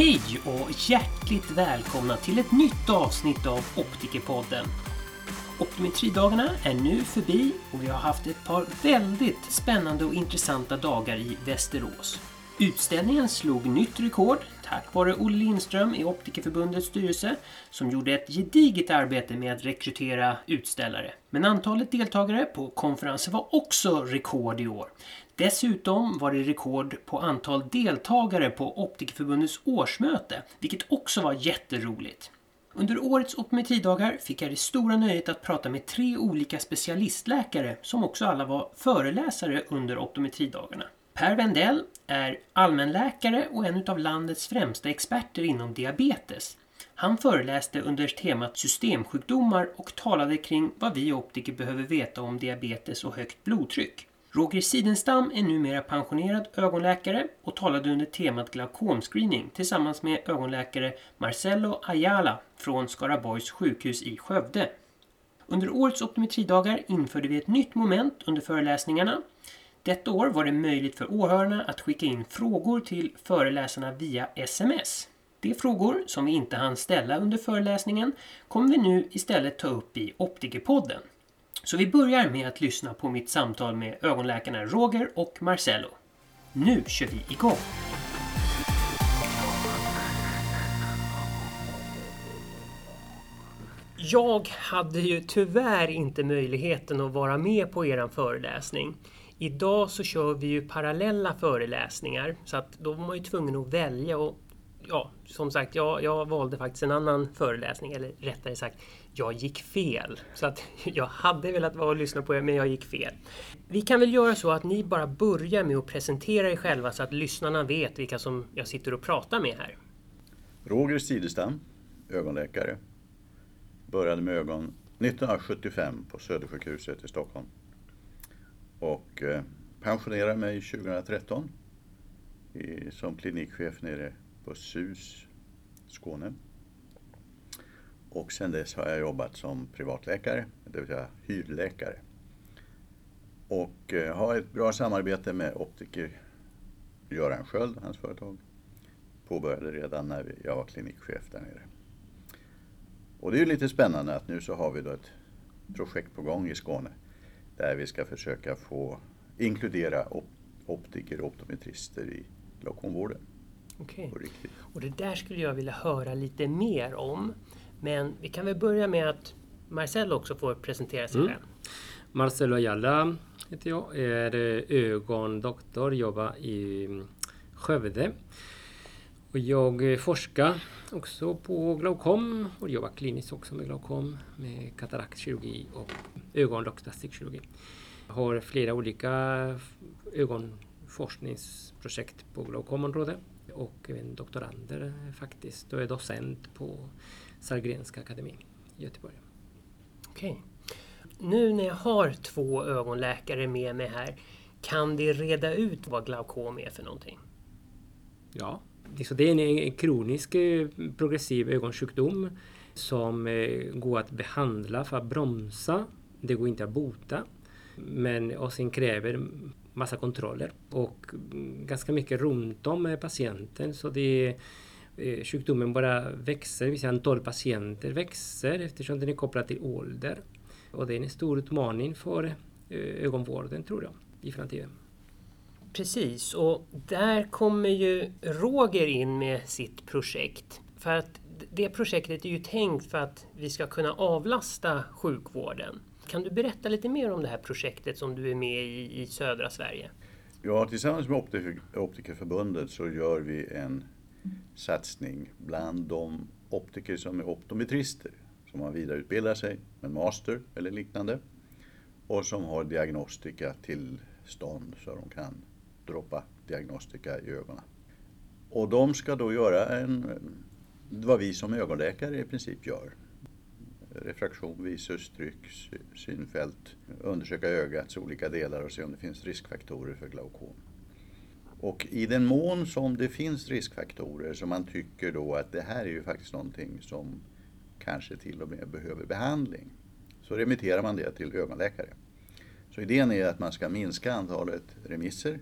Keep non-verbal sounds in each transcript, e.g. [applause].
Hej och hjärtligt välkomna till ett nytt avsnitt av Optikerpodden. Optometridagarna är nu förbi och vi har haft ett par väldigt spännande och intressanta dagar i Västerås. Utställningen slog nytt rekord tack vare Olle Lindström i Optikerförbundets styrelse som gjorde ett gediget arbete med att rekrytera utställare. Men antalet deltagare på konferensen var också rekord i år. Dessutom var det rekord på antal deltagare på Optikerförbundets årsmöte, vilket också var jätteroligt. Under årets optometridagar fick jag det stora nöjet att prata med tre olika specialistläkare som också alla var föreläsare under optometridagarna. Per Wendell är allmänläkare och en av landets främsta experter inom diabetes. Han föreläste under temat systemsjukdomar och talade kring vad vi optiker behöver veta om diabetes och högt blodtryck. Roger Sidenstam är numera pensionerad ögonläkare och talade under temat glaukomscreening tillsammans med ögonläkare Marcelo Ayala från Skaraborgs sjukhus i Skövde. Under årets optometridagar införde vi ett nytt moment under föreläsningarna. Detta år var det möjligt för åhörarna att skicka in frågor till föreläsarna via sms. De frågor som vi inte hann ställa under föreläsningen kommer vi nu istället ta upp i Optikerpodden. Så vi börjar med att lyssna på mitt samtal med ögonläkarna Roger och Marcello. Nu kör vi igång! Jag hade ju tyvärr inte möjligheten att vara med på er föreläsning. Idag så kör vi ju parallella föreläsningar så att då var man ju tvungen att välja och ja, som sagt, jag, jag valde faktiskt en annan föreläsning, eller rättare sagt, jag gick fel. Så att [laughs] jag hade velat vara och lyssna på er, men jag gick fel. Vi kan väl göra så att ni bara börjar med att presentera er själva så att lyssnarna vet vilka som jag sitter och pratar med här. Roger Sidestam, ögonläkare. Började med ögon 1975 på Södersjukhuset i Stockholm. Och eh, pensionerade mig 2013 som klinikchef nere på SUS Skåne. Och sen dess har jag jobbat som privatläkare, det vill säga hyrläkare. Och eh, har ett bra samarbete med optiker Göran Sköld, hans företag. Påbörjade redan när jag var klinikchef där nere. Och det är ju lite spännande att nu så har vi då ett projekt på gång i Skåne där vi ska försöka få inkludera optiker och optometrister i glaukomvården. Okej. Okay. Och det där skulle jag vilja höra lite mer om. Men vi kan väl börja med att Marcel också får presentera sig mm. själv. Marcelo Ayala heter jag, är ögondoktor, jobbar i Skövde. Och jag forskar också på glaukom och jobbar kliniskt också med glaukom med kataraktkirurgi och ögon och plastikkirurgi. Har flera olika ögonforskningsprojekt på glaukomområdet och en doktorander faktiskt och är docent på Sahlgrenska akademin i Göteborg. Okej. Nu när jag har två ögonläkare med mig här, kan det reda ut vad glaukom är för någonting? Ja, det är en kronisk eh, progressiv ögonsjukdom som eh, går att behandla för att bromsa. Det går inte att bota. Men och sen kräver massa kontroller och mm, ganska mycket runt om patienten. Så det är, sjukdomen bara växer, det vill säga antal patienter växer eftersom den är kopplad till ålder. Och det är en stor utmaning för eh, ögonvården tror jag i framtiden. Precis, och där kommer ju Roger in med sitt projekt. För att det projektet är ju tänkt för att vi ska kunna avlasta sjukvården. Kan du berätta lite mer om det här projektet som du är med i i södra Sverige? Ja, tillsammans med Optikerförbundet så gör vi en satsning bland de optiker som är optometrister, som har vidareutbildat sig med master eller liknande och som har diagnostika tillstånd så de kan droppa diagnostika i ögonen. Och de ska då göra en, vad vi som ögonläkare i princip gör refraktion, visustryck, synfält, undersöka ögats olika delar och se om det finns riskfaktorer för glaukom. Och i den mån som det finns riskfaktorer som man tycker då att det här är ju faktiskt någonting som kanske till och med behöver behandling, så remitterar man det till ögonläkare. Så idén är att man ska minska antalet remisser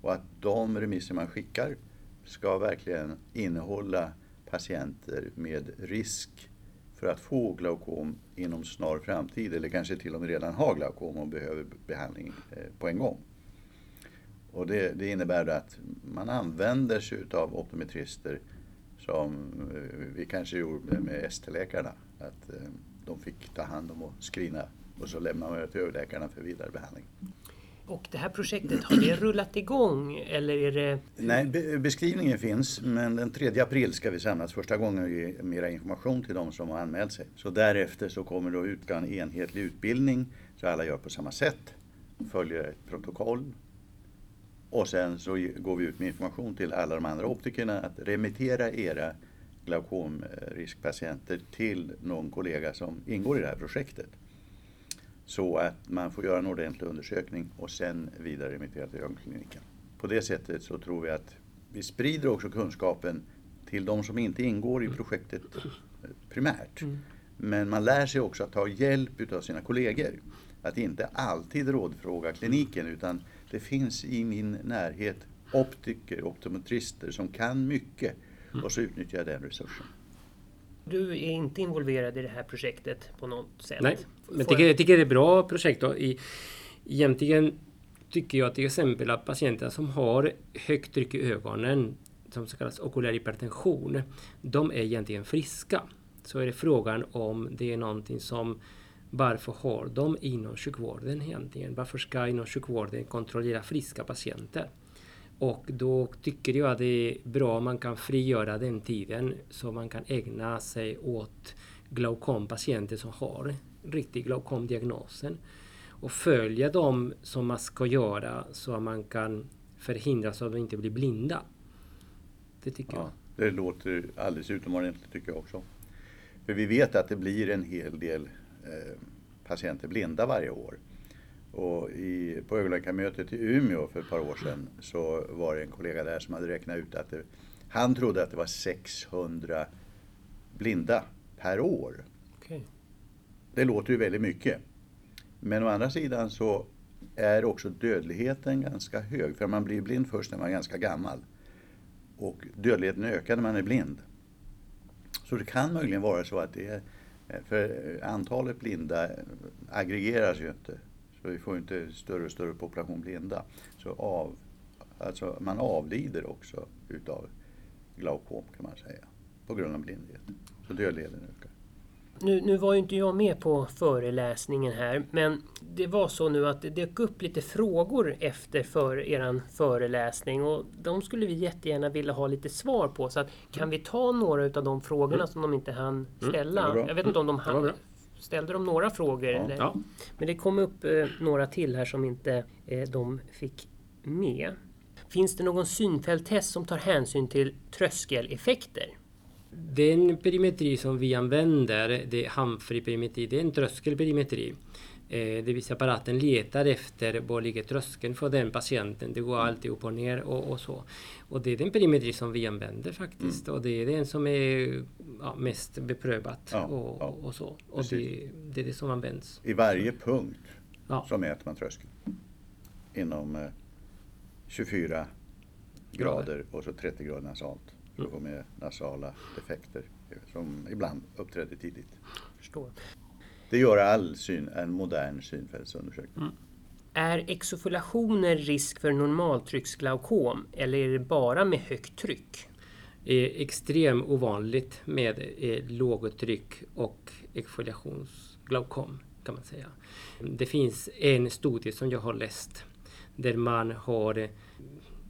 och att de remisser man skickar ska verkligen innehålla patienter med risk för att få glaukom inom snar framtid eller kanske till och med redan har glaukom och behöver behandling eh, på en gång. Och det, det innebär att man använder sig av optometrister som eh, vi kanske gjorde med ST-läkarna. Att eh, de fick ta hand om och screena och så lämnar man det till överläkarna för vidare behandling. Och det här projektet, har det rullat igång eller är det? Nej, be beskrivningen finns men den 3 april ska vi samlas första gången och ge mera information till de som har anmält sig. Så därefter så kommer det att utgå en enhetlig utbildning så alla gör på samma sätt, följer ett protokoll och sen så går vi ut med information till alla de andra optikerna att remittera era glaukomriskpatienter till någon kollega som ingår i det här projektet. Så att man får göra en ordentlig undersökning och sen vidare remittera till ögonkliniken. På det sättet så tror vi att vi sprider också kunskapen till de som inte ingår i projektet primärt. Mm. Men man lär sig också att ta hjälp av sina kollegor. Att inte alltid rådfråga kliniken utan det finns i min närhet optiker, optometrister som kan mycket och så utnyttjar jag den resursen. Du är inte involverad i det här projektet på något sätt? Nej, men tycker, jag tycker det är ett bra projekt. Då. I, egentligen tycker jag till exempel att patienter som har högt tryck i ögonen, som så kallas okulär hypertension, de är egentligen friska. Så är det frågan om det är någonting som varför har de inom sjukvården egentligen? Varför ska inom sjukvården kontrollera friska patienter? Och då tycker jag att det är bra om man kan frigöra den tiden så man kan ägna sig åt glaukompatienter som har riktig glaukomdiagnosen och följa dem som man ska göra så att man kan förhindra så att de inte blir blinda. Det tycker ja, jag. Det låter alldeles utomordentligt tycker jag också. För vi vet att det blir en hel del eh, patienter blinda varje år. Och i, på ögonläkarmötet i Umeå för ett par år sedan så var det en kollega där som hade räknat ut att det, han trodde att det var 600 blinda per år. Okay. Det låter ju väldigt mycket. Men å andra sidan så är också dödligheten ganska hög. För man blir blind först när man är ganska gammal. Och dödligheten ökar när man är blind. Så det kan möjligen vara så att det är, för antalet blinda aggregeras ju inte. Så vi får inte större och större population blinda. Så av, alltså man avlider också utav glaukom kan man säga. På grund av blindhet. Så dödligheten ökar. Nu, nu var ju inte jag med på föreläsningen här, men det var så nu att det dök upp lite frågor efter för er föreläsning och de skulle vi jättegärna vilja ha lite svar på. Så att, kan vi ta några av de frågorna mm. som de inte hann mm. ställa? Mm, jag vet inte om de hann, ställde de några frågor? Ja. Ja. Men det kom upp eh, några till här som inte eh, de fick med. Finns det någon synfälttest som tar hänsyn till tröskeleffekter? Den perimetri som vi använder, det är Humphrey-perimetri, det är en tröskelperimetri. Eh, det vill säga apparaten letar efter var ligger tröskeln för den patienten. Det går alltid upp och ner och, och så. Och det är den perimetri som vi använder faktiskt. Mm. Och det är den som är ja, mest beprövat. Ja, och, ja. och, så. Och det, det, är det som används. I varje punkt ja. så mäter man tröskeln. Inom eh, 24 grader och så 30 grader nasalt. För att få med nasala effekter som ibland uppträder tidigt. Förstår. Det gör all syn, en modern synfältsundersökning. Mm. Är exofolationer risk för normaltrycksglaukom eller är det bara med högt tryck? Det är extremt ovanligt med eh, lågtryck och exfoliationsglaukom kan man säga. Det finns en studie som jag har läst där man har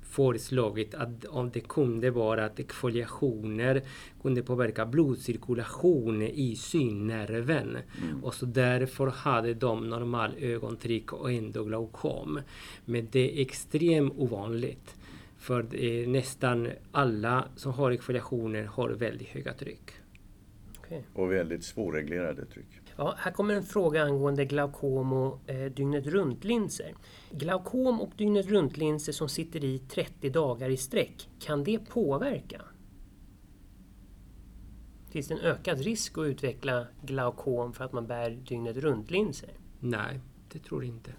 föreslagit att om det kunde vara att exfoliationer kunde påverka blodcirkulation i synnerven. Mm. Och så därför hade de normal ögontryck och ändå glaukom. Men det är extremt ovanligt. För eh, nästan alla som har exfoliationer har väldigt höga tryck. Okay. Och väldigt svårreglerade tryck. Ja, här kommer en fråga angående glaukom och eh, dygnet runt-linser. Glaukom och dygnet runt-linser som sitter i 30 dagar i sträck, kan det påverka? Finns det en ökad risk att utveckla glaukom för att man bär dygnet runt-linser? Nej, det tror jag inte.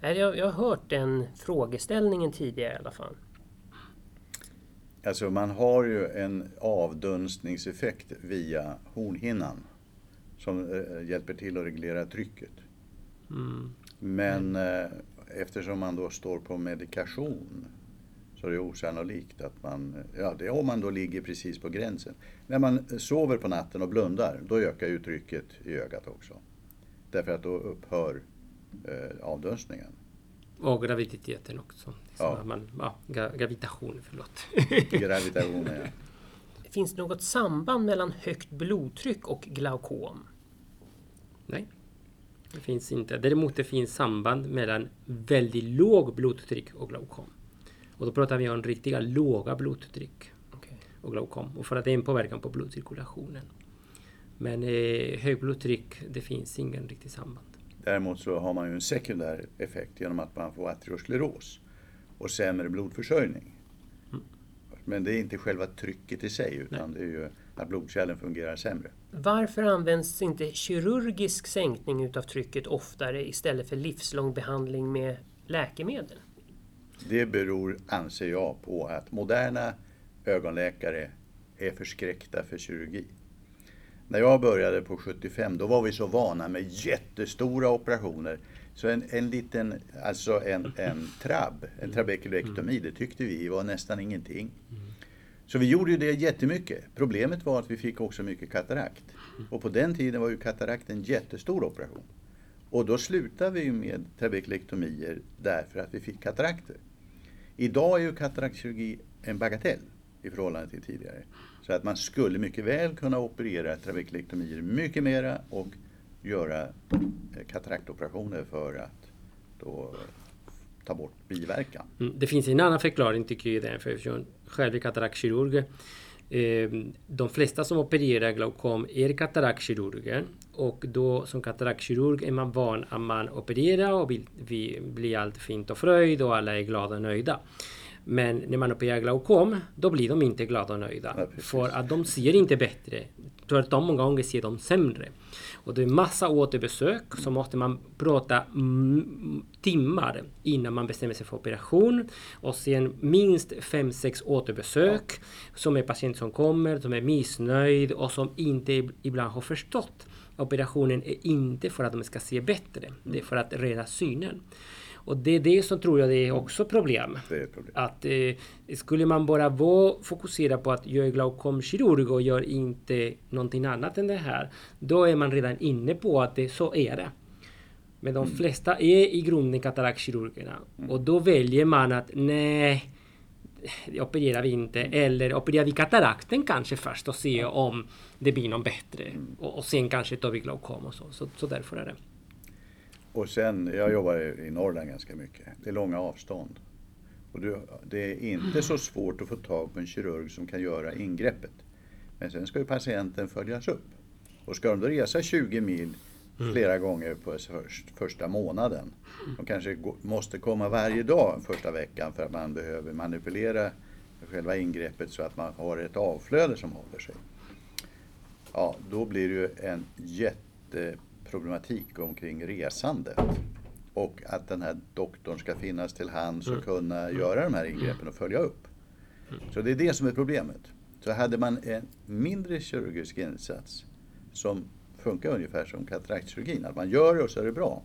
Jag, jag har hört den frågeställningen tidigare i alla fall. Alltså man har ju en avdunstningseffekt via hornhinnan som eh, hjälper till att reglera trycket. Mm. Men eh, eftersom man då står på medikation så är det osannolikt att man, ja det är om man då ligger precis på gränsen. När man sover på natten och blundar, då ökar ju trycket i ögat också. Därför att då upphör eh, avdunstningen. Och graviditeten också. Liksom Ja. Man, ja, gra- gravitation, förlåt. [laughs] Gravitationen, ja. Finns det något samband mellan högt blodtryck och glaukom? Nej, det finns inte. Däremot det finns samband mellan väldigt låg blodtryck och glaukom. Och då pratar vi om riktiga låga blodtryck Okej. och glaukom. Och för att det är en påverkan på blodcirkulationen. Men eh, högt blodtryck, det finns ingen riktig samband. Däremot så har man ju en sekundär effekt genom att man får ateroskleros och sämre blodförsörjning. Men det är inte själva trycket i sig utan det är ju att blodkärlen fungerar sämre. Varför används inte kirurgisk sänkning utav trycket oftare istället för livslång behandling med läkemedel? Det beror, anser jag, på att moderna ögonläkare är förskräckta för kirurgi. När jag började på 75, då var vi så vana med jättestora operationer. Så en, en liten, alltså en, en trabb, en trabekulektomi, det tyckte vi var nästan ingenting. Så vi gjorde ju det jättemycket. Problemet var att vi fick också mycket katarakt. Och på den tiden var ju katarakt en jättestor operation. Och då slutade vi ju med trabekulektomier därför att vi fick katarakter. Idag är ju kataraktkirurgi en bagatell i förhållande till tidigare. Så att man skulle mycket väl kunna operera trabekulektomier mycket mera och göra eh, kataraktoperationer för att då ta bort biverkan. Mm, Det finns en annan förklaring tycker jag. Därför, eftersom själv är kataraktkirurg. Eh, De flesta som opererar glaukom är kataraktkirurger. Och då som kataraktkirurg är man van att man opererar och vi, blir allt fint och fröjd och alla är glada och nöjda. Men när man opererar glaukom, då blir de inte glada och nöjda. Ja, för att de ser inte bättre. Tvärtom, många gånger ser de sämre. Och det är massa återbesök, så måste man prata timmar innan man bestämmer sig för operation. Och sen minst 5-6 återbesök. Som är patient som kommer, som är missnöjd och som inte ibland har förstått. Operationen är inte för att de ska se bättre. Det är för att rädda synen. Och det är det som tror jag det är också problem. Det är ett problem. Att eh, skulle man bara vara fokuserad på att jag är glaukomkirurg och gör inte någonting annat än det här. Då är man redan inne på att det, så är det. Men de flesta är i grunden kataraktkirurgerna. Och då väljer man att nej, det opererar vi inte. Eller opererar vi katarakten kanske först och ser om det blir något bättre. Och, och sen kanske tar vi glaukom och så. Så, så därför är det. Och sen, jag jobbar i Norrland ganska mycket. Det är långa avstånd. Och du, det är inte så svårt att få tag på en kirurg som kan göra ingreppet. Men sen ska ju patienten följas upp. Och ska de då resa 20 mil flera gånger på först, första månaden. De kanske måste komma varje dag första veckan för att man behöver manipulera själva ingreppet så att man har ett avflöde som håller sig. Ja, då blir det ju en jätteproblematik omkring resandet. Och att den här doktorn ska finnas till hands och kunna göra de här ingreppen och följa upp. Så det är det som är problemet. Så hade man en mindre kirurgisk insats som funkar ungefär som kataraktkirurgin, att man gör det och så är det bra.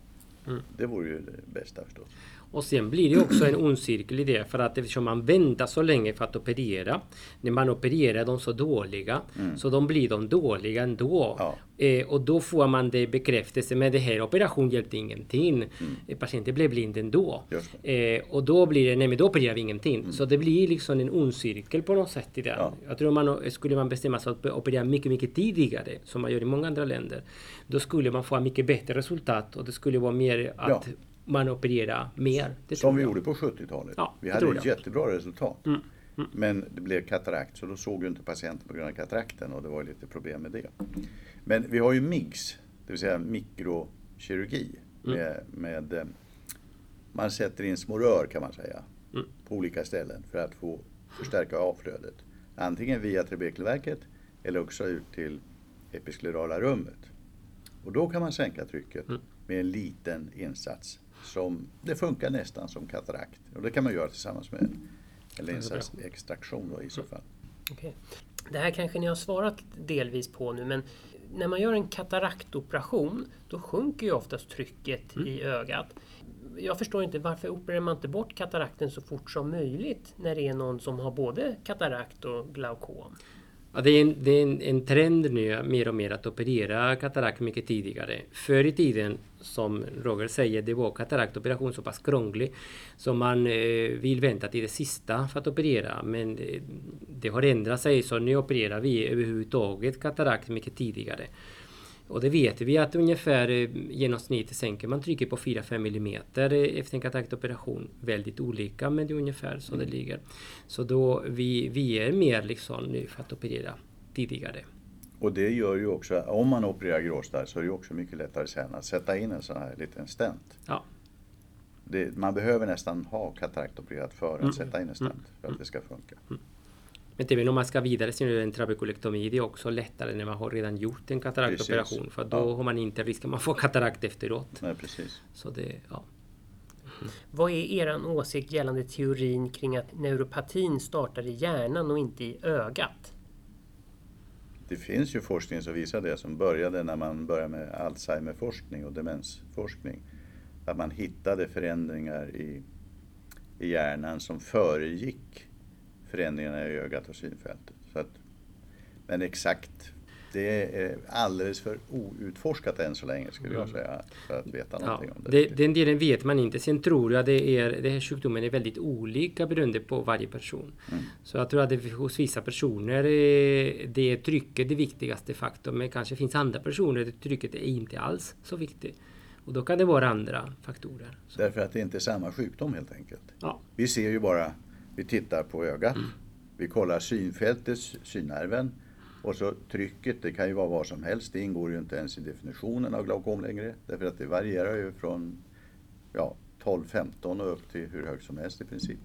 Det vore ju det bästa förstås. Och sen blir det också en ond cirkel i det för att eftersom man väntar så länge för att operera. När man opererar de så dåliga så de blir de dåliga ändå. Ja. Eh, och då får man det bekräftelse med det här operationen hjälpte ingenting. Eh, Patienten blev blind ändå. Eh, och då blir det, nej men då opererar vi ingenting. Så det blir liksom en ond cirkel på något sätt i det. Ja. Jag tror man skulle man bestämma sig att operera mycket, mycket tidigare som man gör i många andra länder. Då skulle man få mycket bättre resultat och det skulle vara mer att Ja. Man opererar mer. Det Som vi jag. gjorde på 70-talet. Ja, vi hade ett jättebra resultat. Men det blev katarakt så då såg ju inte patienten på grund av katarakten och det var ju lite problem med det. Men vi har ju MIGS, det vill säga mikrokirurgi. Med, med, eh, man sätter in små rör kan man säga på olika ställen för att få förstärka avflödet. Antingen via trabekelverket eller också ut till episklerala rummet. Och då kan man sänka trycket med en liten insats. Som, det funkar nästan som katarakt. Och det kan man göra tillsammans med Eller extraktion då i så fall. Okay. Det här kanske ni har svarat delvis på nu men när man gör en kataraktoperation då sjunker ju oftast trycket mm. i ögat. Jag förstår inte varför opererar man inte bort katarakten så fort som möjligt när det är någon som har både katarakt och glaukom? Ja, det är, en, det är en, en, trend nu mer och mer att operera katarakt mycket tidigare. Förr i tiden, som Roger säger, det var kataraktoperation så pass krånglig så man eh, vill vänta till det sista för att operera. Men det, det har ändrat sig så nu opererar vi överhuvudtaget katarakt mycket tidigare. Och det vet vi att ungefär eh, genomsnitt sänker man trycket på 4-5 mm efter en kataraktoperation. Väldigt olika men det är ungefär så mm. det ligger. Så då vi, vi är mer liksom nu för att operera tidigare. Och det gör ju också, om man opererar gråstarr så är det också mycket lättare sen att sätta in en sån här liten stent. Ja. Det, man behöver nästan ha kataraktopererat för att mm. sätta in en stent mm. för att det ska funka. Mm. Men även om man ska vidare sin en trabekulektomi, det är också lättare när man har redan gjort en kataraktoperation. För då ja. har man inte risk att man får katarakt efteråt. Nej, precis. Så det, ja. Mm. Vad är er åsikt gällande teorin kring att neuropatin startar i hjärnan och inte i ögat? Det finns ju forskning som visar det, som började när man började med Alzheimerforskning och demensforskning. Att man hittade förändringar i, i hjärnan som föregick förändringarna i ögat och synfältet. Så att, men exakt, det är alldeles för outforskat än så länge skulle jag säga för att veta någonting ja, om det. det. Den delen vet man inte. Sen tror jag det är, den här sjukdomen är väldigt olika beroende på varje person. Mm. Så jag tror att det, hos vissa personer är det trycket det viktigaste faktorn men kanske finns andra personer där trycket är inte alls så viktigt. Och då kan det vara andra faktorer. Så. Därför att det inte är samma sjukdom helt enkelt. Ja. Vi ser ju bara vi tittar på ögat. Mm. Vi kollar synfältet, synnerven. Och så trycket, det kan ju vara vad som helst. Det ingår ju inte ens i definitionen av glaukom längre. Därför att det varierar ju från ja, 12-15 och upp till hur högt som helst i princip.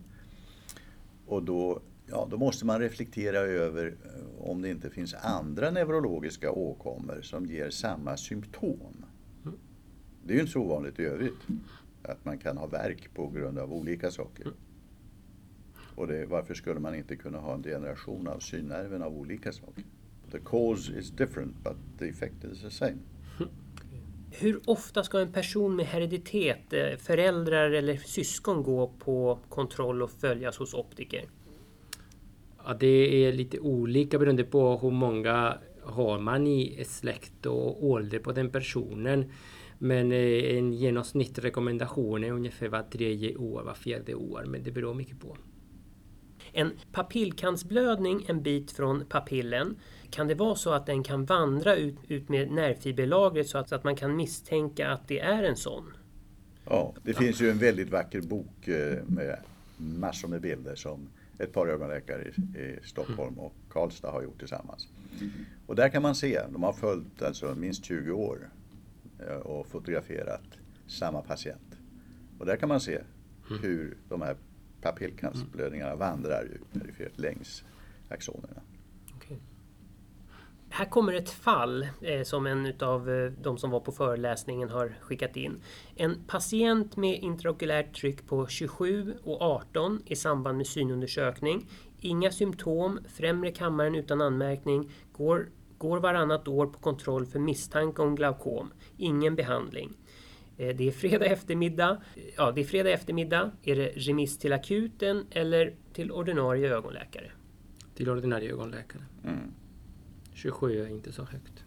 Och då, ja, då måste man reflektera över eh, om det inte finns andra neurologiska åkommor som ger samma symptom. Mm. Det är ju inte så ovanligt i övrigt att man kan ha värk på grund av olika saker. Och det, varför skulle man inte kunna ha en generation av synnerven av olika slag? The cause is different but the effect is the same. Hur ofta ska en person med hereditet, eh, föräldrar eller syskon gå på kontroll och följas hos optiker? Ja, det är lite olika beroende på hur många har man i släkt och ålder på den personen. Men eh, en genomsnittsrekommendation är ungefär var tredje år, var fjärde år. Men det beror mycket på. En papillkantsblödning en bit från papillen, kan det vara så att den kan vandra ut, ut med nervfiberlagret så att, så att man kan misstänka att det är en sån? Ja, det ja. finns ju en väldigt vacker bok eh, med massor med bilder som ett par ögonläkare i, i Stockholm och Karlstad har gjort tillsammans. Och där kan man se, de har följt alltså minst 20 år eh, och fotograferat samma patient. Och där kan man se mm. hur de här papillkantsblödningarna vandrar ju perifert längs axonerna. Okay. Här kommer ett fall eh, som en av eh, de som var på föreläsningen har skickat in. En patient med intraokulärt tryck på 27 och 18 i samband med synundersökning. Inga symptom, främre kammaren utan anmärkning, går, går varannat år på kontroll för misstanke om glaukom. Ingen behandling. Eh, det är fredag eftermiddag. Ja, det är fredag eftermiddag. Är det remiss till akuten eller till ordinarie ögonläkare? Till ordinarie ögonläkare. Mm. 27 är inte så högt.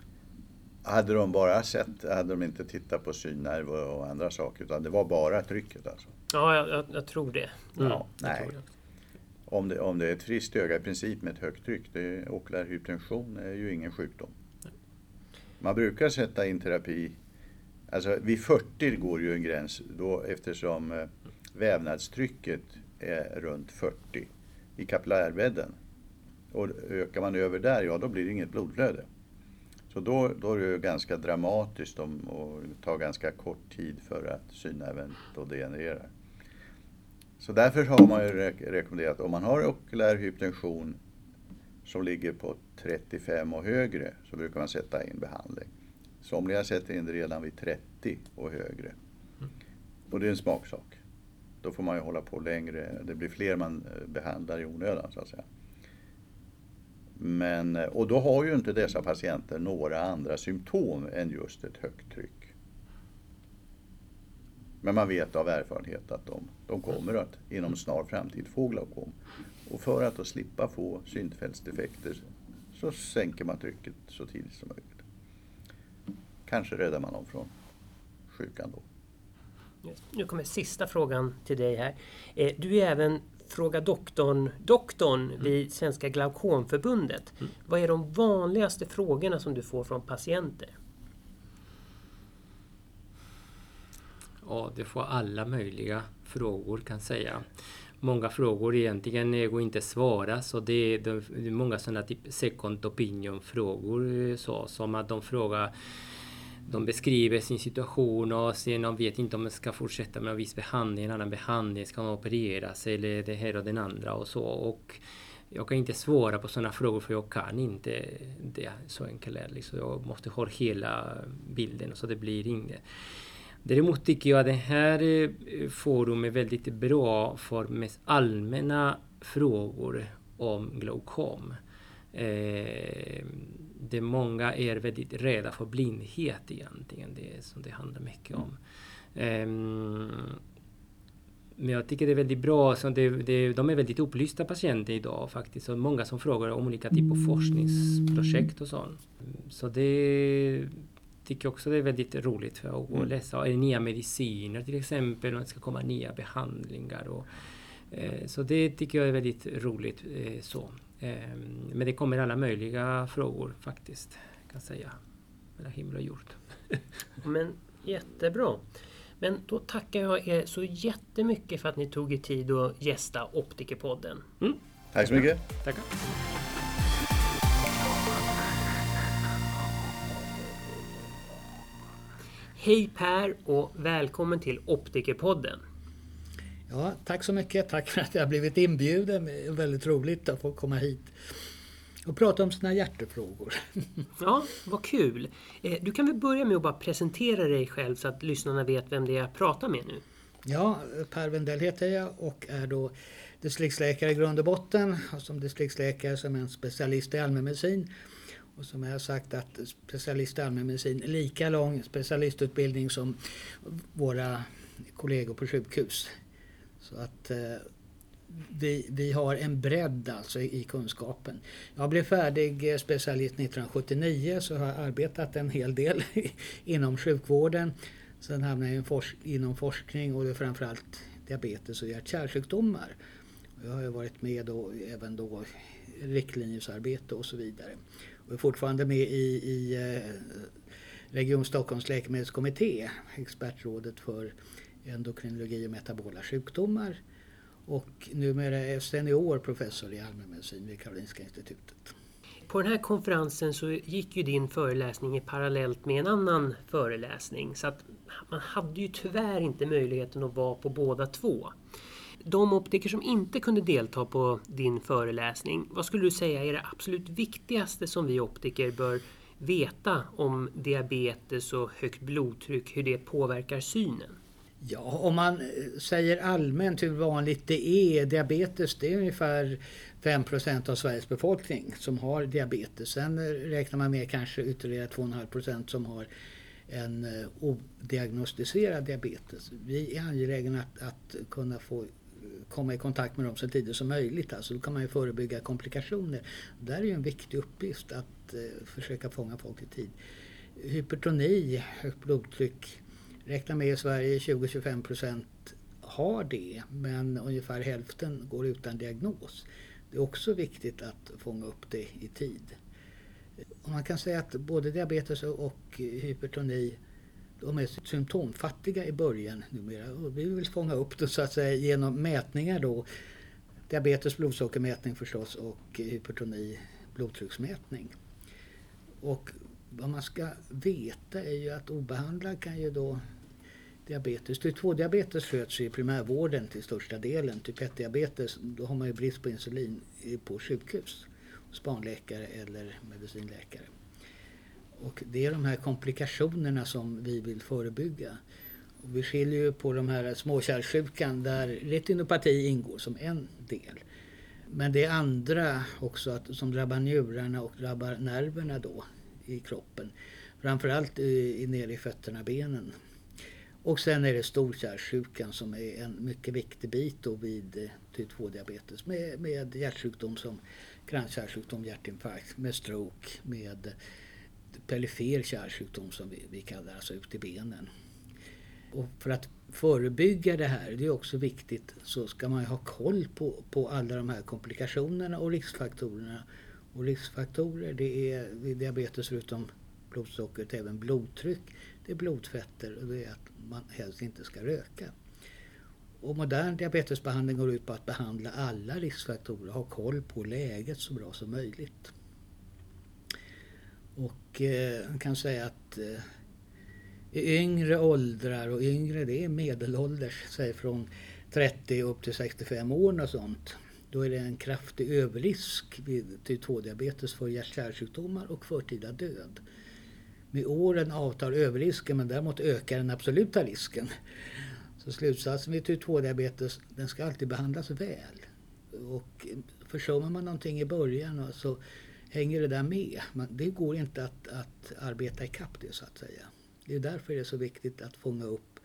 Hade de bara sett, hade de inte tittat på synnerv och andra saker utan det var bara trycket alltså? Ja, jag, jag, jag tror det. Mm. Ja, nej. Det. Om, det, om det är ett friskt öga i princip med ett högt tryck, det, okulär hypertension är ju ingen sjukdom. Man brukar sätta in terapi Alltså vid 40 går ju en gräns då eftersom eh, vävnadstrycket är runt 40 i kapillärbädden. Och ökar man över där, ja då blir det inget blodflöde. Så då, då är det ganska dramatiskt och tar ganska kort tid för att synnerven då degenererar. Så därför har man ju rekommenderat om man har okulär hypertension som ligger på 35 och högre så brukar man sätta in behandling. Somliga sätter in det redan vid 30 och högre. Mm. Och det är en smaksak. då får man ju hålla på längre. Det blir fler man eh, behandlar i onödan så att säga. Men, eh, och då har ju inte dessa patienter några andra symptom än just ett högt tryck. Men man vet av erfarenhet att de, de kommer att inom snar framtid få glaukom. Och för att då slippa få synfältsdefekter så sänker man trycket så tidigt som möjligt. Kanske räddar man dem från sjukan då. Nu kommer sista frågan till dig här. Eh, du är även Fråga doktorn, doktorn mm. vid Svenska Glaukomförbundet. Mm. Vad är de vanligaste frågorna som du får från patienter? Ja, det får alla möjliga frågor kan säga. Många frågor egentligen går inte att svara så det är, det är många sådana typ second opinion frågor eh, så som att de frågar de beskriver sin situation och sen de vet inte om de ska fortsätta med en viss behandling, en annan behandling, ska de opereras eller det här och den andra och så. Och jag kan inte svara på sådana frågor för jag kan inte det. Så enkelt är det. Liksom. Jag måste ha hela bilden så det blir inget. Däremot tycker jag att det här eh, forumet är väldigt bra för mest allmänna frågor om glaukom. Eh, det många är väldigt rädda för blindhet egentligen. Det är som det handlar mycket om. Um, men jag tycker det är väldigt bra. Så det, det, de är väldigt upplysta patienter idag faktiskt. Och många som frågar om olika typer av forskningsprojekt och sånt. Så det tycker jag också det är väldigt roligt för att mm. läsa. Är det nya mediciner till exempel? Och det ska komma nya behandlingar. Och, eh, så det tycker jag är väldigt roligt. Eh, så. Ehm, men det kommer alla möjliga frågor faktiskt. Kan säga. Mellan himmel och jord. [laughs] Men jättebra. Men då tackar jag er så jättemycket för att ni tog er tid att gästa Optikerpodden. Mm. Tack så mycket. Tackar. Hej Per och välkommen till Optikerpodden. Ja, tack så mycket. Tack för att jag blivit inbjuden. Väldigt roligt att få komma hit och prata om sina hjärtefrågor. [laughs] Ja, vad kul! Eh, du kan väl börja med att bara presentera dig själv så att lyssnarna vet vem det är jag pratar med nu. Ja, Per Wendell heter jag och är då distriktsläkare i grund och botten. Och som distriktsläkare som en specialist i allmänmedicin. Och som jag har sagt att specialist i allmänmedicin är lika lång specialistutbildning som våra kollegor på sjukhus. Så att eh, vi, vi har en bredd alltså i, i kunskapen. Jag blev färdig eh, specialist 1979 så har jag arbetat en hel del [laughs] inom sjukvården. Sen hamnade jag inom forskning och det är framförallt diabetes och hjärt-kärlsjukdomar. Jag har varit med då, även då riktlinjesarbete och så vidare. Och är fortfarande med i, i eh, Region Stockholms läkemedelskommitté, expertrådet för endokrinologi och metabola sjukdomar. Och numera är senior professor i allmänmedicin vid Karolinska institutet. På den här konferensen så gick ju din föreläsning parallellt med en annan föreläsning så att man hade ju tyvärr inte möjligheten att vara på båda två. De optiker som inte kunde delta på din föreläsning, vad skulle du säga är det absolut viktigaste som vi optiker bör veta om diabetes och högt blodtryck, hur det påverkar synen? Ja, om man eh, säger allmänt hur vanligt det är, diabetes det är ungefär 5% av Sveriges befolkning som har diabetes. Sen eh, räknar man med kanske ytterligare 2,5% som har en eh, odiagnostiserad diabetes. Vi är angelägna att, att kunna få komma i kontakt med dem så tidigt som möjligt. Alltså då kan man ju förebygga komplikationer. Där är ju en viktig uppgift att eh, försöka fånga folk i tid. Hypertoni, högt blodtryck, räknar med i Sverige 20-25 procent har det men ungefär hälften går utan diagnos. Det är också viktigt att fånga upp det i tid. Och man kan säga att både diabetes och hypertoni de är symptomfattiga i början numera. Och vi vill fånga upp det så att säga genom mätningar då. Diabetes blodsockermätning förstås och hypertoni blodtrycksmätning. Och vad man ska veta är ju att obehandlad kan ju då diabetes. Typ 2-diabetes sköts i primärvården till största delen. Typ 1-diabetes, då har man ju brist på insulin på sjukhus. Hos barnläkare eller medicinläkare. Och det är de här komplikationerna som vi vill förebygga. Vi skiljer ju på de här småkärlsjukan där retinopati ingår som en del. Men det är andra också att, som drabbar njurarna och drabbar nerverna då i kroppen. Framförallt eh, i, nere i fötterna, benen. Och sen är det storkärlsjukan som är en mycket viktig bit då vid eh, typ 2-diabetes med, med hjärtsjukdom som kranskärlsjukdom, hjärtinfarkt, med stroke, med eh, perifer kärlsjukdom som vi, vi kallar alltså ut i benen. Och för att förebygga det här, det är också viktigt, så ska man ha koll på, på alla de här komplikationerna och riskfaktorerna. Och riskfaktorer det är vid diabetes förutom blodsockret även blodtryck, det är blodfetter och det är att man helst inte ska röka. Och modern diabetesbehandling går ut på att behandla alla riskfaktorer och ha koll på läget så bra som möjligt. Och eh, man kan säga att eh, i yngre åldrar och yngre det är medelålders, säg från 30 upp till 65 år och sånt. Då är det en kraftig överrisk vid typ 2-diabetes för hjärt-kärlsjukdomar och förtida död. Med åren avtar överrisken men däremot ökar den absoluta risken. Så slutsatsen vid typ 2-diabetes, den ska alltid behandlas väl. Och försummar man någonting i början så hänger det där med. det går inte att, att arbeta ikapp det så att säga. Det är därför det är så viktigt att fånga upp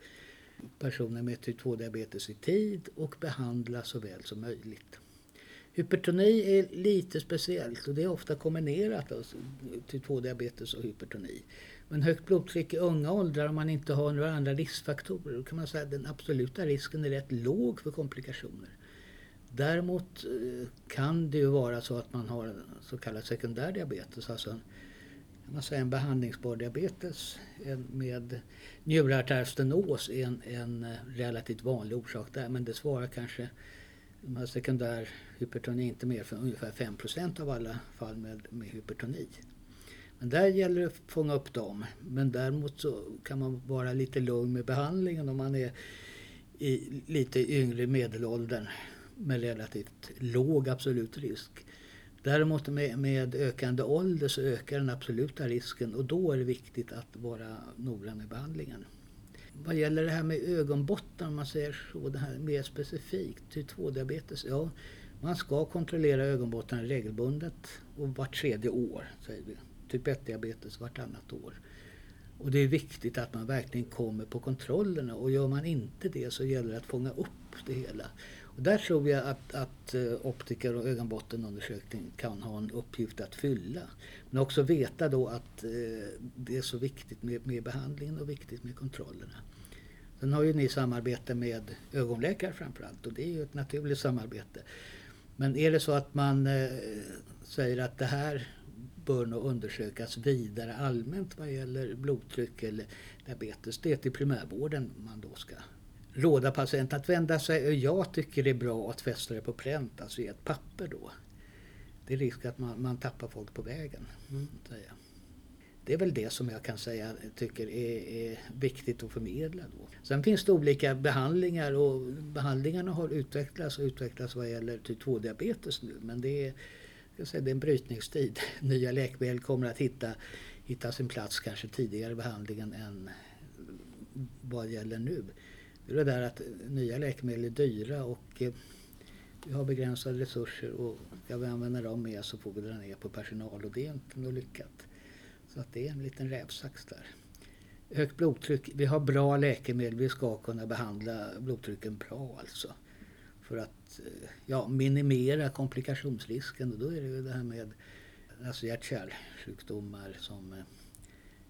personer med typ 2-diabetes i tid och behandla så väl som möjligt. Hypertoni är lite speciellt och det är ofta kombinerat, alltså, typ 2-diabetes och hypertoni. Men högt blodtryck i unga åldrar om man inte har några andra riskfaktorer, då kan man säga att den absoluta risken är rätt låg för komplikationer. Däremot eh, kan det ju vara så att man har så kallad sekundär diabetes, alltså en, man säga en behandlingsbar diabetes med njurartärstenos är en, en eh, relativt vanlig orsak där, men det svarar kanske de här sekundär hypertoni inte mer för ungefär 5% av alla fall med, med hypertoni. Men där gäller det att fånga upp dem. Men däremot så kan man vara lite lugn med behandlingen om man är i lite yngre medelåldern med relativt låg absolut risk. Däremot med, med ökande ålder så ökar den absoluta risken och då är det viktigt att vara noggrann med behandlingen. Vad gäller det här med ögonbottnar, om man säger så, det här mer specifikt, typ 2-diabetes. Ja, man ska kontrollera ögonbottnarna regelbundet och vart tredje år, säger vi. Typ 1-diabetes vartannat år. Och det är viktigt att man verkligen kommer på kontrollerna och gör man inte det så gäller det att fånga upp det hela. Där tror jag att, att eh, optiker och ögonbottenundersökning kan ha en uppgift att fylla. Men också veta då att eh, det är så viktigt med, med behandlingen och viktigt med kontrollerna. Sen har ju ni samarbete med ögonläkare framförallt och det är ju ett naturligt samarbete. Men är det så att man eh, säger att det här bör nog undersökas vidare allmänt vad gäller blodtryck eller diabetes. Det är till primärvården man då ska råda patienten att vända sig. Jag tycker det är bra att fästa det på pränt, alltså i ett papper då. Det är risk att man, man tappar folk på vägen. Mm. Det är väl det som jag kan säga tycker är, är, viktigt att förmedla. Då. Sen finns det olika behandlingar och behandlingarna har utvecklats och utvecklats vad gäller typ 2-diabetes nu. Men det är, jag säga, det är en brytningstid. [laughs] Nya läkemedel kommer att hitta, hitta sin plats kanske tidigare i behandlingen än vad gäller nu. Det är det där att nya läkemedel är dyra och eh, vi har begränsade resurser och ska vi använda dem mer så får vi dra ner på personal och det är inte något lyckat. Så att det är en liten rävsax där. Högt blodtryck, vi har bra läkemedel, vi ska kunna behandla blodtrycken bra alltså. För att eh, ja, minimera komplikationsrisken och då är det ju det här med alltså hjärt-kärlsjukdomar som eh,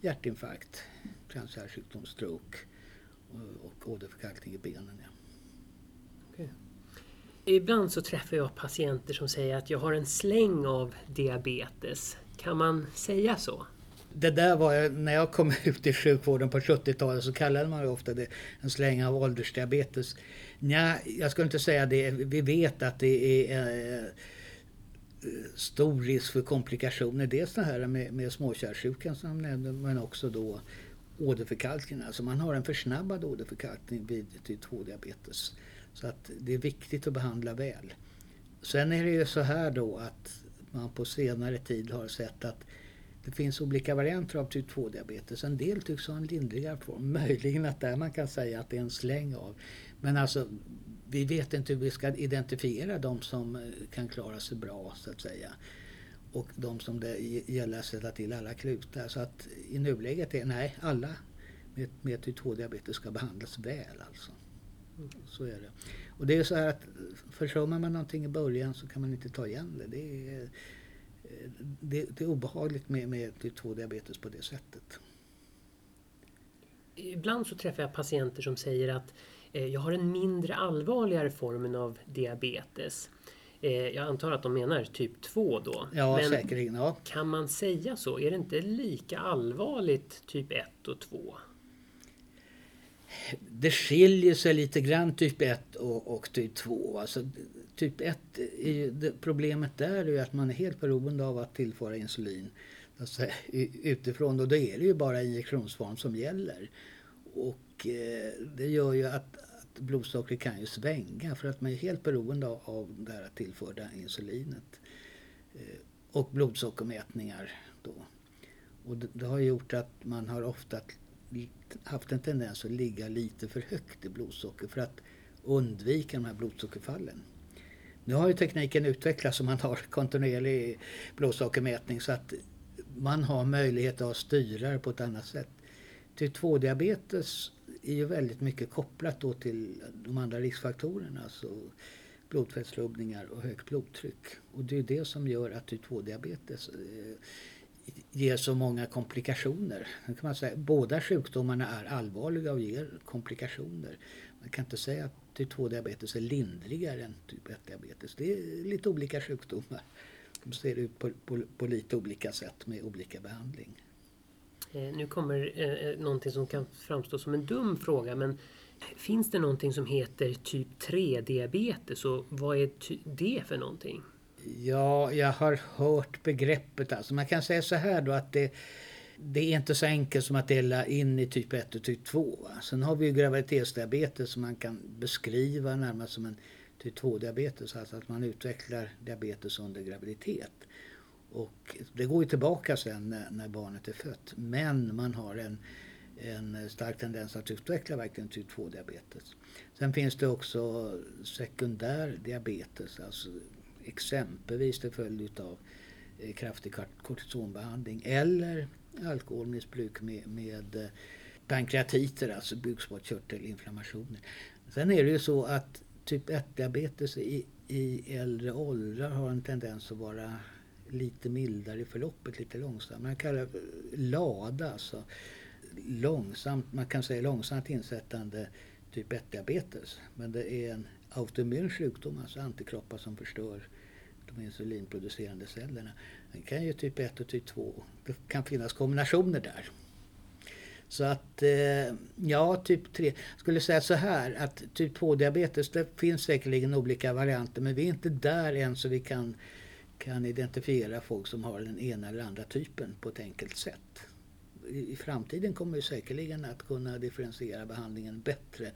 hjärtinfarkt, kranskärlsjukdom, stroke och åderförkalkning i benen. Ja. Okay. Ibland så träffar jag patienter som säger att jag har en släng av diabetes. Kan man säga så? Det där var när jag kom [laughs] ut i sjukvården på 70-talet så kallade man ofta det en släng av åldersdiabetes. Nja, jag skulle inte säga det. Vi vet att det är eh, stor risk för komplikationer. Dels det här med, med småkärlsjukan som jag nämnde men också då åderförkalkning. Alltså man har en försnabbad åderförkalkning vid typ 2-diabetes. Så att det är viktigt att behandla väl. Sen är det ju så här då att man på senare tid har sett att Det finns olika varianter av typ 2-diabetes. En del tycks ha en lindrigare form. Möjligen att där man kan säga att det är en släng av. Men alltså, vi vet inte hur vi ska identifiera de som eh, kan klara sig bra så att säga. Och de som det gäller att sätta till alla klutar. Så att i nuläget är nej, alla med, med typ 2-diabetes ska behandlas väl alltså. Så är det. Och det är så här att försummar man någonting i början så kan man inte ta igen det. Det är, det, det är obehagligt med, med typ 2-diabetes på det sättet. Ibland så träffar jag patienter som säger att eh, jag har en mindre allvarligare formen av diabetes. Eh, jag antar att de menar typ 2 då. Ja, Men säkerligen. Ja. Kan man säga så? Är det inte lika allvarligt typ 1 och 2? det skiljer sig lite grann typ 1 och, och typ 2. Alltså, typ 1, problemet där är ju att man är helt beroende av att tillföra insulin alltså, utifrån. Och då är det ju bara injektionsform som gäller. Och eh, det gör ju att, blodsocker blodsockret kan ju svänga för att man är helt beroende av, det här tillförda insulinet. Eh, och blodsockermätningar då. Och det, har gjort att man har ofta haft en tendens att ligga lite för högt i blodsocker för att undvika de här blodsockerfallen. Nu har ju tekniken utvecklats så man har kontinuerlig blodsockermätning så att man har möjlighet att styra det på ett annat sätt. Typ 2-diabetes är ju väldigt mycket kopplat då till de andra riskfaktorerna. Alltså blodfettsrubbningar och högt blodtryck. Och det är det som gör att typ 2-diabetes eh, ger så många komplikationer. kan man säga, båda sjukdomarna är allvarliga och ger komplikationer. Man kan inte säga att typ 2-diabetes är lindrigare än typ 1-diabetes. Det är lite olika sjukdomar. De ser ut på, på, på lite olika sätt med olika behandling. Eh, nu kommer eh, eh någonting som kan framstå som en dum fråga men finns det någonting som heter typ 3-diabetes och vad är det för någonting? Ja, jag har hört begreppet. Alltså man kan säga så här då att det, det är inte så enkelt som att dela in i typ 1 och typ 2. Va? Sen har vi ju graviditetsdiabetes som man kan beskriva närmast som en typ 2-diabetes. Alltså att man utvecklar diabetes under graviditet. Och det går ju tillbaka sen när, när barnet är fött. Men man har en, en stark tendens att utveckla verkligen typ 2-diabetes. Sen finns det också sekundär diabetes, alltså exempelvis till följd av eh, kraftig kortisonbehandling eller alkoholmissbruk med, med eh, pankreatiter, alltså bukspottkörtelinflammationer. Sen är det ju så att typ 1-diabetes i, i äldre åldrar har en tendens att vara lite mildare i förloppet, lite långsammare. Man kallar det LADA, alltså långsamt, man kan säga långsamt insättande typ 1-diabetes. Men det är en autoimmun sjukdom, alltså antikroppar som förstör de insulinproducerande cellerna. Den kan ju typ 1 och typ 2. Det kan finnas kombinationer där. Så att, eh, ja, typ 3. Jag skulle säga så här att typ 2-diabetes, det finns säkerligen olika varianter men vi är inte där än så vi kan, kan identifiera folk som har den ena eller andra typen på ett enkelt sätt. I, framtiden kommer vi säkerligen att kunna differentiera behandlingen bättre.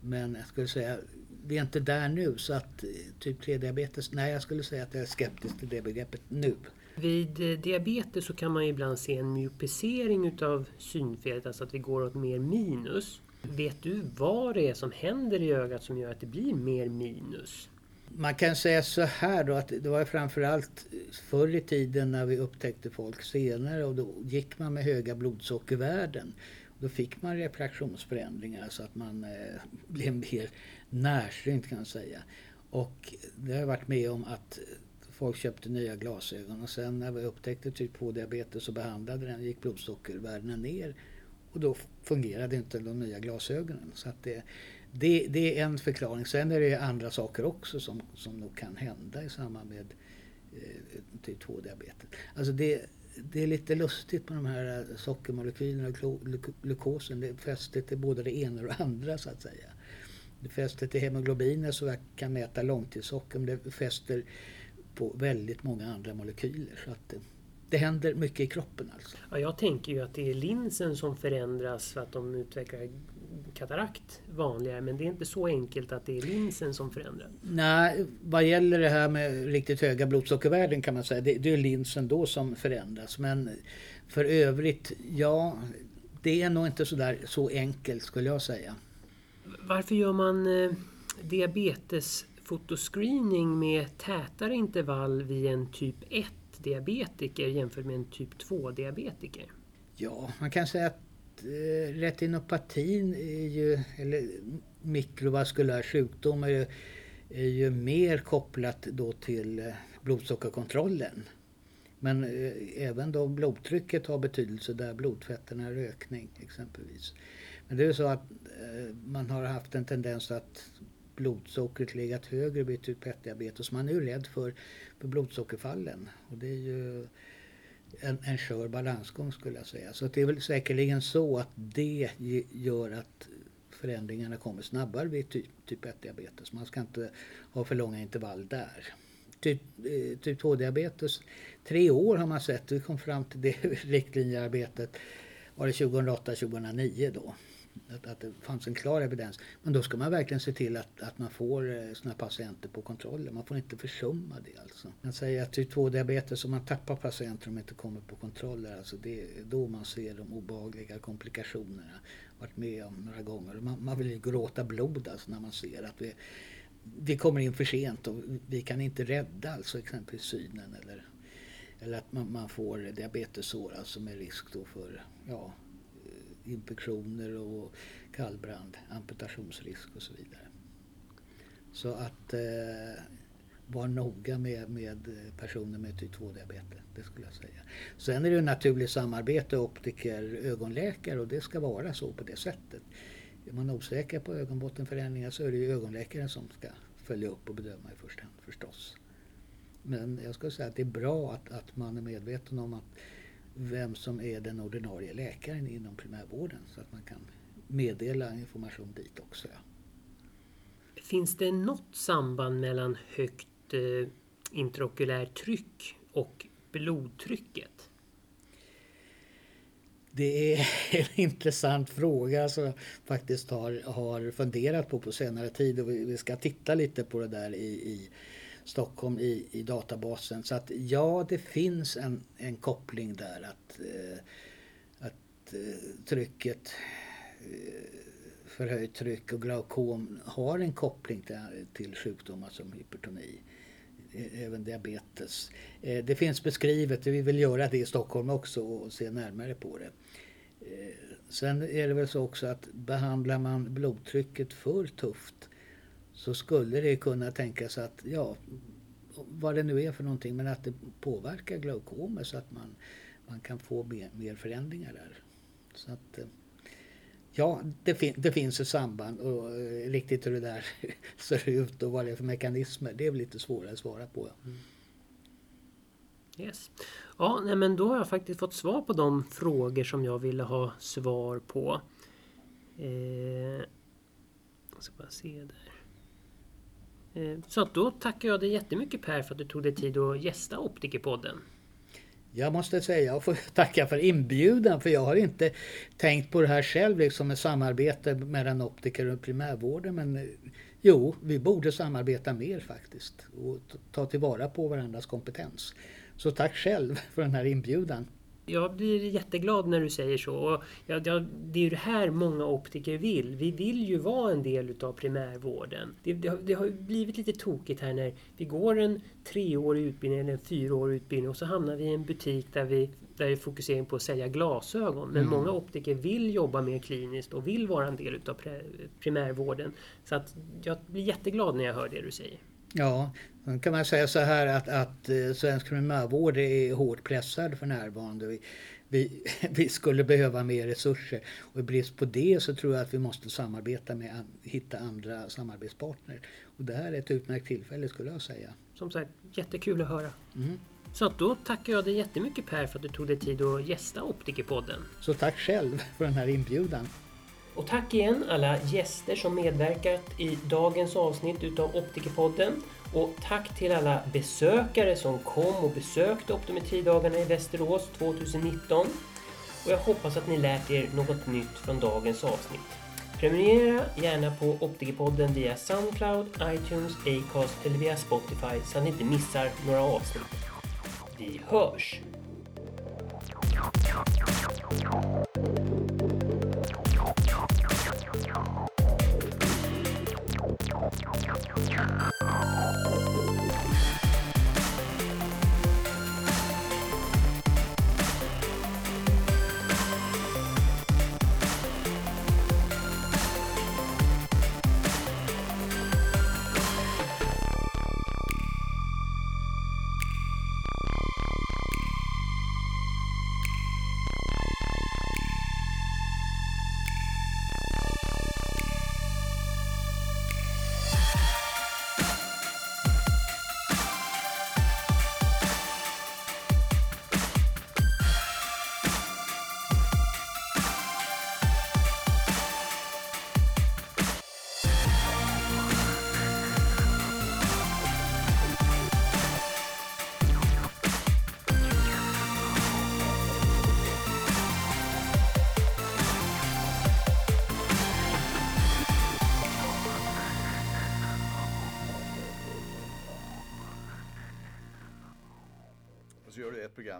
Men jag skulle säga vi är inte där nu så att eh, typ 3-diabetes, nej jag skulle säga att jag är skeptisk till det begreppet nu. Vid eh, diabetes så kan man ibland se en myopisering utav synfelet, alltså att vi går åt mer minus. Vet du vad det är som händer i ögat som gör att det blir mer minus? Man kan säga så här då att det var framförallt förr i tiden när vi upptäckte folk senare och då gick man med höga blodsockervärden. Då fick man repraktionsförändringar så att man eh, blev mer närsynt kan man säga. Och det har jag varit med om att folk köpte nya glasögon och sen när vi upptäckte typ 2-diabetes och behandlade den gick blodsockervärdena ner och då fungerade inte de nya glasögonen. Så att det, det, det är en förklaring. Sen är det andra saker också som, som nog kan hända i samband med eh, typ 2-diabetes. Alltså det, det är lite lustigt med de här eh, sockermolekylerna och glukosen. Det fäster fästet till både det ena och det andra så att säga. Det fäster till hemoglobiner så jag kan mäta långtidssocker men det fäster på väldigt många andra molekyler. Så att det, det händer mycket i kroppen alltså. Ja, jag tänker ju att det är linsen som förändras för att de utvecklar katarakt vanligare men det är inte så enkelt att det är linsen som förändras. Nej, vad gäller det här med riktigt höga blodsockervärden kan man säga, det, det är linsen då som förändras. Men för övrigt, ja, det är nog inte så där så enkelt skulle jag säga. Varför gör man eh, diabetesfotoscreening med tätare intervall vid en typ 1 diabetiker jämfört med en typ 2 diabetiker? Ja, man kan säga att Eh, retinopatin är ju, eller mikrovaskulär sjukdom är ju, är ju mer kopplat då till eh, blodsockerkontrollen. Men eh, även då blodtrycket har betydelse där blodfetterna är ökning exempelvis. Men det är så att eh, man har haft en tendens att blodsockret legat högre vid typ 1-diabetes. Man är ju rädd för, för blodsockerfallen. Och det är ju en, en skör balansgång skulle jag säga. Så det är väl säkerligen så att det gör att förändringarna kommer snabbare vid typ, typ 1-diabetes. Man ska inte ha för långa intervall där. Typ, eh, typ 2-diabetes, tre år har man sett. Vi kom fram till det [laughs] riktlinjearbetet var det 2008-2009 då att, att det fanns en klar evidens. Men då ska man verkligen se till att, att man får eh, sina patienter på kontroller. Man får inte försumma det alltså. Man säger att typ 2-diabetes, om man tappar patienter om inte kommer på kontroller, alltså det är då man ser de obehagliga komplikationerna. Varit med om några gånger. Man, man vill ju gråta blod alltså när man ser att vi, vi kommer in för sent och vi kan inte rädda alltså exempelvis synen eller, eller att man, man får diabetessår alltså med risk då för ja, infektioner och kallbrand, amputationsrisk och så vidare. Så att eh, vara noga med, med personer med typ 2-diabetes, det skulle jag säga. Sen är det naturligt samarbete optiker-ögonläkare och det ska vara så på det sättet. Är man osäker på ögonbottenförändringar så är det ju ögonläkaren som ska följa upp och bedöma i första hand förstås. Men jag skulle säga att det är bra att, att man är medveten om att vem som är den ordinarie läkaren inom primärvården så att man kan meddela information dit också. Finns det något samband mellan högt eh, intraokulärt tryck och blodtrycket? Det är [laughs] en intressant fråga som jag faktiskt har, har funderat på på senare tid och vi, vi ska titta lite på det där i, i Stockholm i, i databasen. Så att ja, det finns en, en koppling där att, eh, att eh, trycket, eh, förhöjt tryck och glaukom har en koppling till, till sjukdomar som hypertoni eh, även diabetes. Eh, det finns beskrivet, vi vill göra det i Stockholm också och se närmare på det. Eh, sen är det väl så också att behandlar man blodtrycket för tufft så skulle det kunna tänkas att, ja, vad det nu är för någonting, men att det påverkar glaukomer så att man, man kan få mer, mer förändringar där. Så att, eh, ja, det, fin det finns ett samband och eh, riktigt hur det där [laughs] ser ut och vad det är för mekanismer, det är lite svårare att svara på. Mm. Yes. Ja, nej, men då har jag faktiskt fått svar på de frågor som jag ville ha svar på. Eh, jag ska bara se där. Eh, så då tackar jag dig jättemycket Per för att du tog dig tid att gästa Optikerpodden. Jag måste säga, jag får [laughs] tacka för inbjudan för jag har inte tänkt på det här själv liksom med samarbete mellan optiker och primärvården men eh, jo, vi borde samarbeta mer faktiskt och ta tillvara på varandras kompetens. Så tack själv [laughs] för den här inbjudan jag blir jätteglad när du säger så. Och ja, ja, det är ju det här många optiker vill. Vi vill ju vara en del utav primärvården. Det, det, det har blivit lite tokigt här när vi går en treårig utbildning eller en fyraårig utbildning och så hamnar vi i en butik där vi där är fokusering på att sälja glasögon. Men mm. många optiker vill jobba mer kliniskt och vill vara en del utav primärvården. Så att jag blir jätteglad när jag hör det du säger. Ja, då kan man säga så här att, att eh, svensk primärvård är hårt pressad för närvarande. Vi, vi, [laughs] vi, skulle behöva mer resurser och i brist på det så tror jag att vi måste samarbeta med att hitta andra samarbetspartner. Och det här är ett utmärkt tillfälle skulle jag säga. Som sagt, jättekul att höra. Mm. Så då tackar jag dig jättemycket Per för att du tog dig tid att gästa Optikerpodden. Så tack själv för den här inbjudan. Och tack igen alla gäster som medverkat i dagens avsnitt utav Optikerpodden. Och tack till alla besökare som kom och besökte Optometridagarna i Västerås 2019. Och jag hoppas att ni lärt er något nytt från dagens avsnitt. Prenumerera gärna på Optikerpodden via Soundcloud, iTunes, Acast eller via Spotify så att ni inte missar några avsnitt. Vi hörs!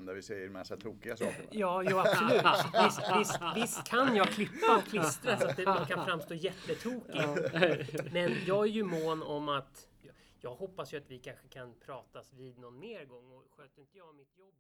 Program där vi säger en massa tokiga saker. va? Ja, jo absolut. Visst, visst, visst kan jag klippa och klistra så att det, man kan framstå jättetokig. Men jag är ju mån om att... Jag hoppas ju att vi kanske kan pratas vid någon mer gång och sköter inte jag mitt jobb